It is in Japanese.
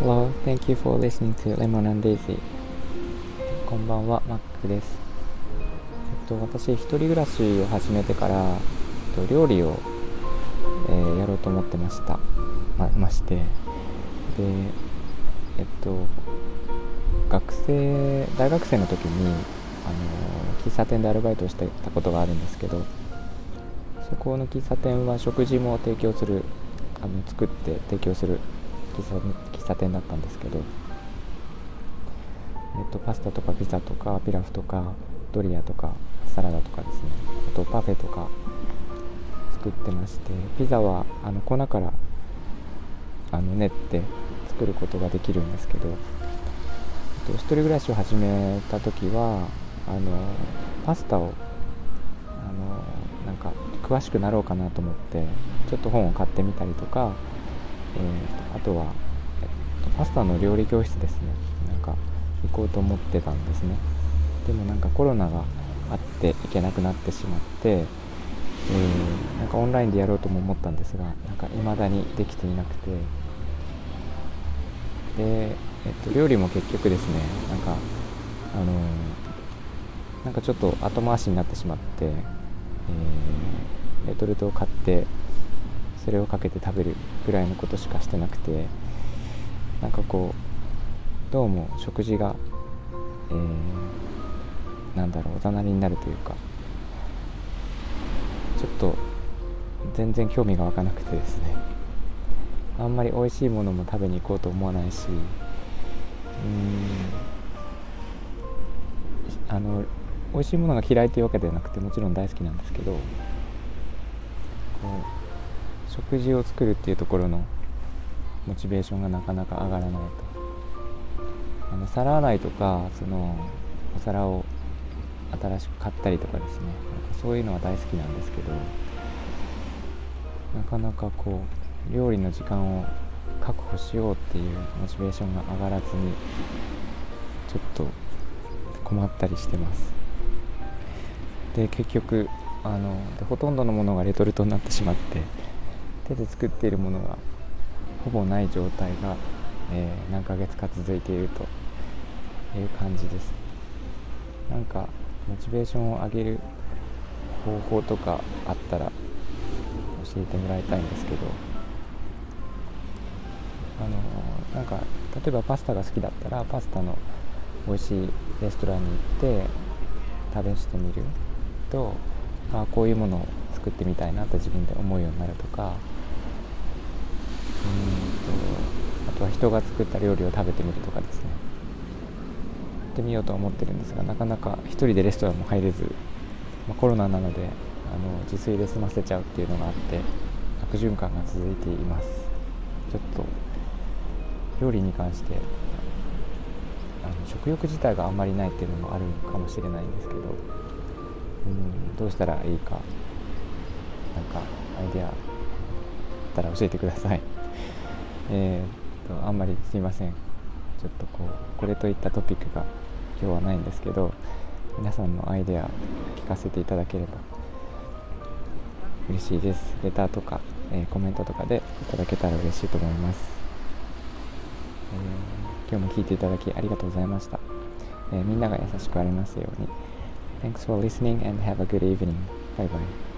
Hello, thank you for listening to Lemon and Daisy. こんばんは、マックです。えっと、私、一人暮らしを始めてから、えっと、料理を、えーやろうと思ってました。ままして。で、えっと、学生、大学生の時に、あの、喫茶店でアルバイトをしてたことがあるんですけど、この喫茶店は食事も提供する、あの作って提供する喫茶喫茶店だったんですけど、えっと、パスタとかピザとかピラフとかドリアとかサラダとかですね。あとパフェとか作ってましてピザはあの粉からあの練って作ることができるんですけど、えっと、一人暮らしを始めた時はあのパスタをあのなんか詳しくなろうかなと思ってちょっと本を買ってみたりとか、えーあとは、えっと、パスタの料理教室ですね。なんか行こうと思ってたんですね。でもなんかコロナがあって行けなくなってしまって、えーなんかオンラインでやろうとも思ったんですがなんか未だにできていなくて。で、えっと、料理も結局ですねなんかあのーなんかちょっと後回しになってしまって、えーレトルトを買ってそれをかけて食べるぐらいのことしかしてなくてなんかこうどうも食事が、えーなんだろうおざなりになるというかちょっと全然興味が湧かなくてですね。あんまり美味しいものも食べに行こうと思わないしうん。あの美味しいものが嫌いというわけではなくてもちろん大好きなんですけどこう食事を作るっていうところのモチベーションがなかなか上がらないと。あの皿洗いとかそのお皿を新しく買ったりとかですね。なんかそういうのは大好きなんですけどなかなかこう料理の時間を確保しようっていうモチベーションが上がらずにちょっと困ったりしてます。で結局あのでほとんどのものがレトルトになってしまって手で作っているものがほぼない状態が、えー何ヶ月か続いているという感じです。なんかモチベーションを上げる方法とかあったら教えてもらいたいんですけどあのなんか例えばパスタが好きだったらパスタの美味しいレストランに行って食べしてみる。とあこういうものを作ってみたいなと自分で思うようになるとかうんとあとは人が作った料理を食べてみるとかですね。やってみようとは思ってるんですがなかなか一人でレストランも入れず、まあコロナなのであの自炊で済ませちゃうっていうのがあって悪循環が続いています。ちょっと料理に関してあの食欲自体があんまりないっていうのもあるかもしれないんですけどうん。どうしたらいいか。なんかアイデアあったら教えてください。えっとあんまりすいません。ちょっとこうこれといったトピックが今日はないんですけど皆さんのアイデア聞かせていただければ嬉しいです。レターとか、えーコメントとかでいただけたら嬉しいと思います、えー今日も聞いていただきありがとうございました、えーみんなが優しくありますように。Thanks for listening and have a good evening. Bye bye.